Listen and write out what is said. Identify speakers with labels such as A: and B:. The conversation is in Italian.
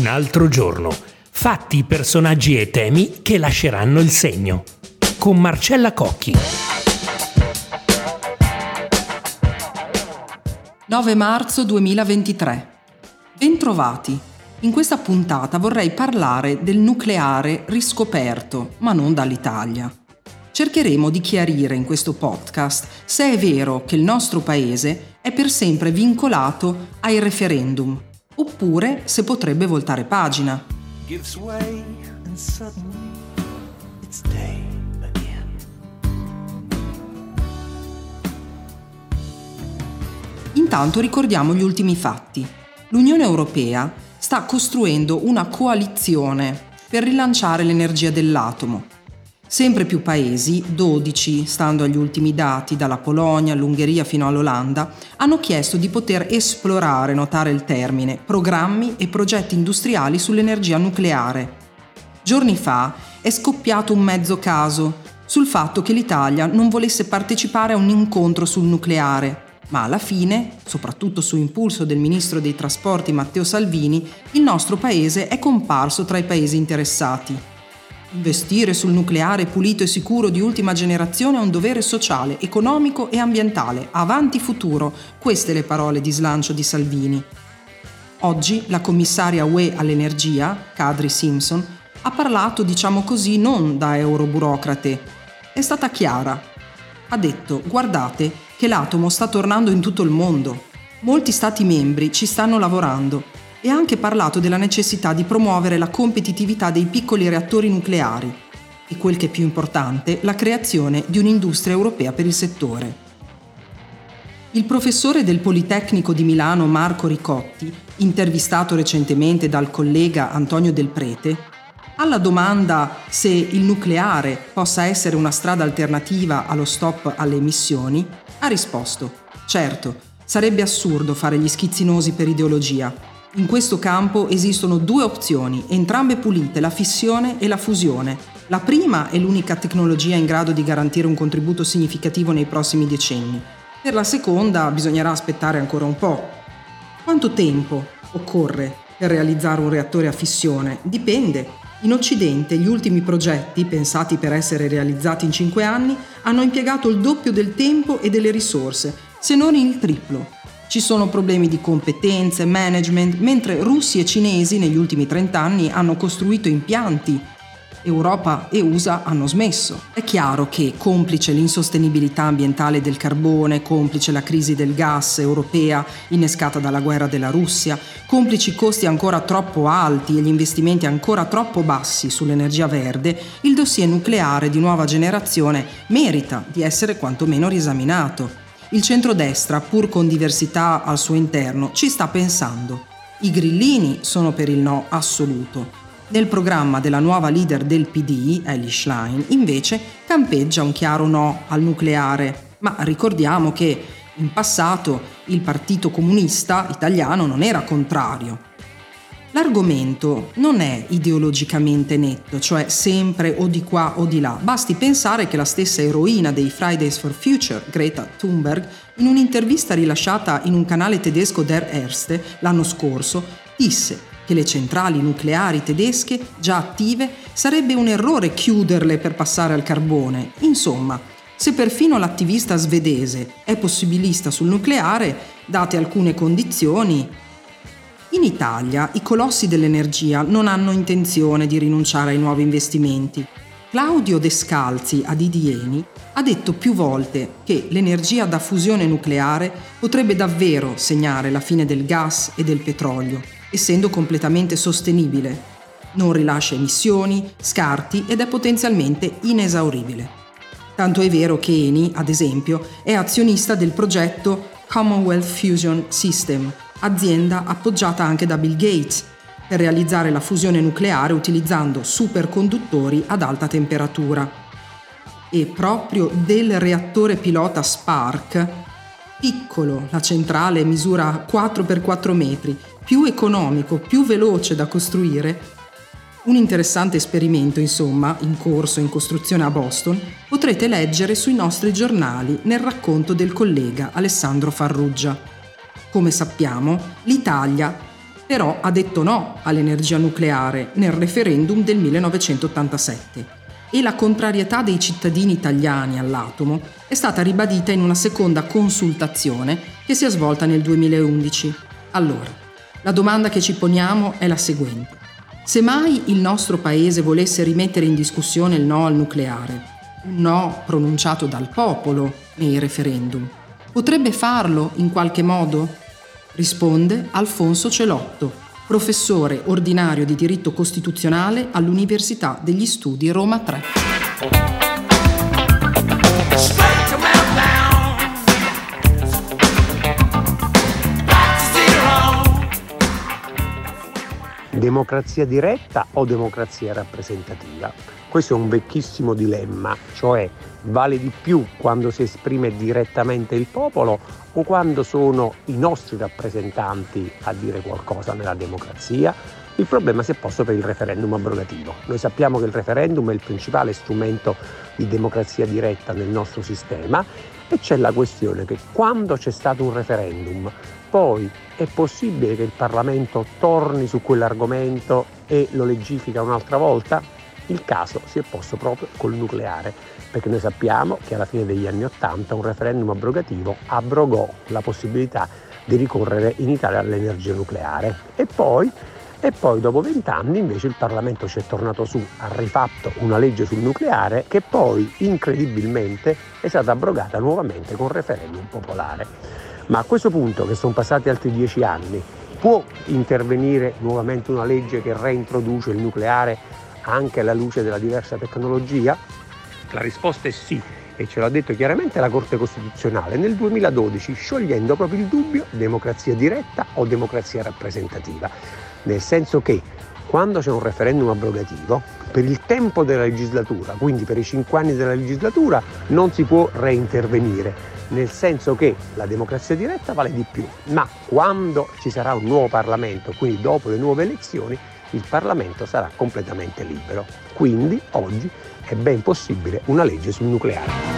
A: Un altro giorno. Fatti, personaggi e temi che lasceranno il segno. Con Marcella Cocchi.
B: 9 marzo 2023. Bentrovati. In questa puntata vorrei parlare del nucleare riscoperto, ma non dall'Italia. Cercheremo di chiarire in questo podcast se è vero che il nostro paese è per sempre vincolato ai referendum, oppure se potrebbe voltare pagina. Intanto ricordiamo gli ultimi fatti. L'Unione Europea sta costruendo una coalizione per rilanciare l'energia dell'atomo Sempre più paesi, 12 stando agli ultimi dati, dalla Polonia all'Ungheria fino all'Olanda, hanno chiesto di poter esplorare, notare il termine, programmi e progetti industriali sull'energia nucleare. Giorni fa è scoppiato un mezzo caso sul fatto che l'Italia non volesse partecipare a un incontro sul nucleare, ma alla fine, soprattutto su impulso del ministro dei trasporti Matteo Salvini, il nostro paese è comparso tra i paesi interessati. Investire sul nucleare pulito e sicuro di ultima generazione è un dovere sociale, economico e ambientale. Avanti futuro, queste le parole di slancio di Salvini. Oggi la commissaria UE all'energia, Kadri Simpson, ha parlato, diciamo così, non da euroburocrate. È stata chiara. Ha detto, guardate che l'atomo sta tornando in tutto il mondo. Molti Stati membri ci stanno lavorando e ha anche parlato della necessità di promuovere la competitività dei piccoli reattori nucleari e quel che è più importante, la creazione di un'industria europea per il settore. Il professore del Politecnico di Milano Marco Ricotti, intervistato recentemente dal collega Antonio Del Prete, alla domanda se il nucleare possa essere una strada alternativa allo stop alle emissioni, ha risposto: certo, sarebbe assurdo fare gli schizzinosi per ideologia, in questo campo esistono due opzioni, entrambe pulite, la fissione e la fusione. La prima è l'unica tecnologia in grado di garantire un contributo significativo nei prossimi decenni. Per la seconda bisognerà aspettare ancora un po'. Quanto tempo occorre per realizzare un reattore a fissione? Dipende. In Occidente gli ultimi progetti, pensati per essere realizzati in 5 anni, hanno impiegato il doppio del tempo e delle risorse, se non il triplo. Ci sono problemi di competenze, management, mentre russi e cinesi negli ultimi 30 anni hanno costruito impianti. Europa e USA hanno smesso. È chiaro che, complice l'insostenibilità ambientale del carbone, complice la crisi del gas europea innescata dalla guerra della Russia, complici i costi ancora troppo alti e gli investimenti ancora troppo bassi sull'energia verde, il dossier nucleare di nuova generazione merita di essere quantomeno riesaminato. Il centrodestra, pur con diversità al suo interno, ci sta pensando. I grillini sono per il no assoluto. Nel programma della nuova leader del PD, Ellie Schlein, invece campeggia un chiaro no al nucleare, ma ricordiamo che in passato il Partito Comunista italiano non era contrario. L'argomento non è ideologicamente netto, cioè sempre o di qua o di là. Basti pensare che la stessa eroina dei Fridays for Future, Greta Thunberg, in un'intervista rilasciata in un canale tedesco Der Erste l'anno scorso, disse che le centrali nucleari tedesche, già attive, sarebbe un errore chiuderle per passare al carbone. Insomma, se perfino l'attivista svedese è possibilista sul nucleare, date alcune condizioni, in Italia i colossi dell'energia non hanno intenzione di rinunciare ai nuovi investimenti. Claudio Descalzi a Didieni ha detto più volte che l'energia da fusione nucleare potrebbe davvero segnare la fine del gas e del petrolio, essendo completamente sostenibile. Non rilascia emissioni, scarti ed è potenzialmente inesauribile. Tanto è vero che Eni, ad esempio, è azionista del progetto Commonwealth Fusion System, azienda appoggiata anche da Bill Gates, per realizzare la fusione nucleare utilizzando superconduttori ad alta temperatura. E proprio del reattore pilota Spark, piccolo, la centrale misura 4x4 metri, più economico, più veloce da costruire, un interessante esperimento, insomma, in corso in costruzione a Boston, potrete leggere sui nostri giornali nel racconto del collega Alessandro Farruggia. Come sappiamo, l'Italia però ha detto no all'energia nucleare nel referendum del 1987 e la contrarietà dei cittadini italiani all'atomo è stata ribadita in una seconda consultazione che si è svolta nel 2011. Allora, la domanda che ci poniamo è la seguente. Se mai il nostro Paese volesse rimettere in discussione il no al nucleare, un no pronunciato dal popolo nei referendum, potrebbe farlo in qualche modo? Risponde Alfonso Celotto, professore ordinario di diritto costituzionale all'Università degli Studi Roma 3.
C: Democrazia diretta o democrazia rappresentativa? Questo è un vecchissimo dilemma, cioè vale di più quando si esprime direttamente il popolo o quando sono i nostri rappresentanti a dire qualcosa nella democrazia? Il problema si è posto per il referendum abrogativo. Noi sappiamo che il referendum è il principale strumento di democrazia diretta nel nostro sistema e c'è la questione che quando c'è stato un referendum, poi è possibile che il Parlamento torni su quell'argomento e lo legifica un'altra volta? Il caso si è posto proprio col nucleare, perché noi sappiamo che alla fine degli anni Ottanta un referendum abrogativo abrogò la possibilità di ricorrere in Italia all'energia nucleare e poi e poi dopo vent'anni invece il Parlamento ci è tornato su, ha rifatto una legge sul nucleare che poi incredibilmente è stata abrogata nuovamente con referendum popolare. Ma a questo punto, che sono passati altri dieci anni, può intervenire nuovamente una legge che reintroduce il nucleare anche alla luce della diversa tecnologia? La risposta è sì e ce l'ha detto chiaramente la Corte Costituzionale. Nel 2012, sciogliendo proprio il dubbio democrazia diretta o democrazia rappresentativa, nel senso che quando c'è un referendum abrogativo, per il tempo della legislatura, quindi per i cinque anni della legislatura, non si può reintervenire, nel senso che la democrazia diretta vale di più, ma quando ci sarà un nuovo Parlamento, quindi dopo le nuove elezioni, il Parlamento sarà completamente libero. Quindi oggi è ben possibile una legge sul nucleare.